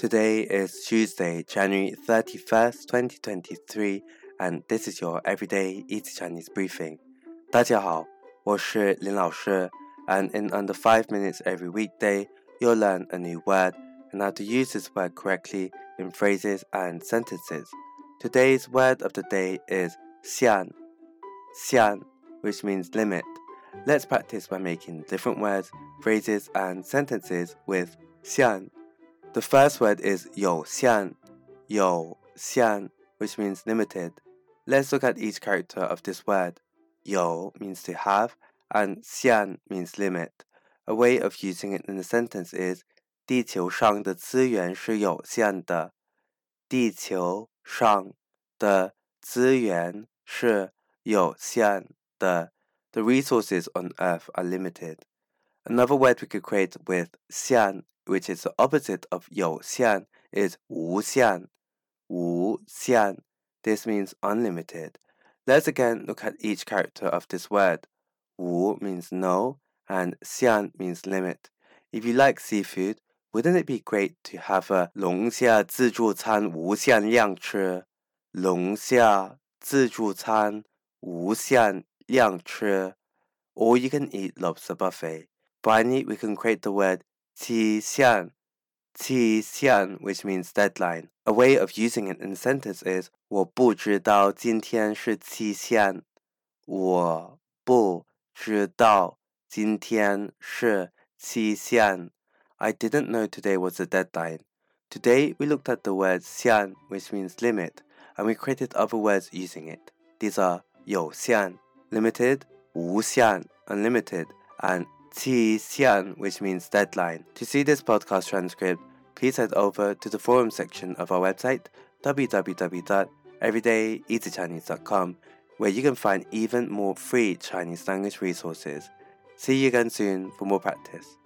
Today is Tuesday, January 31st, 2023, and this is your everyday Easy Chinese briefing. 大家好，我是林老师, and in under 5 minutes every weekday, you'll learn a new word and how to use this word correctly in phrases and sentences. Today's word of the day is xian. Xian, which means limit. Let's practice by making different words, phrases, and sentences with xian. The first word is 有限,有限, which means limited. Let's look at each character of this word. 有 means to have, and 限 means limit. A way of using it in a sentence is 地球上的资源是有限的。地球上的资源是有限的。The resources on Earth are limited. Another word we could create with 限 which is the opposite of 有限, is 无限.无限. This means unlimited. Let's again look at each character of this word. 无 means no, and 限 means limit. If you like seafood, wouldn't it be great to have a 龙虾自助餐无限量吃?龙虾自助餐无限量吃. Or you can eat lobster buffet. Finally, we can create the word 期限,期限, which means deadline. A way of using it in a sentence is 我不知道今天是期限。我不知道今天是期限. I didn't know today was the deadline. Today we looked at the word 限, which means limit, and we created other words using it. These are 有限, limited, 无限, unlimited, and 期限, which means deadline. To see this podcast transcript, please head over to the forum section of our website, www.everydayeasychinese.com, where you can find even more free Chinese language resources. See you again soon for more practice.